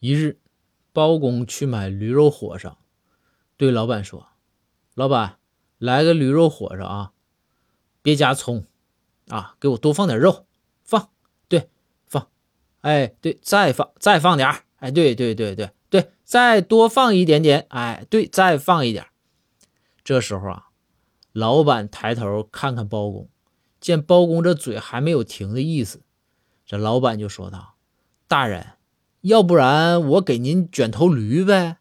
一日，包公去买驴肉火烧，对老板说：“老板，来个驴肉火烧啊，别加葱啊，给我多放点肉，放，对，放，哎，对，再放，再放点哎，对对对对对，再多放一点点，哎，对，再放一点。这时候啊，老板抬头看看包公，见包公这嘴还没有停的意思，这老板就说道：“大人。”要不然我给您卷头驴呗。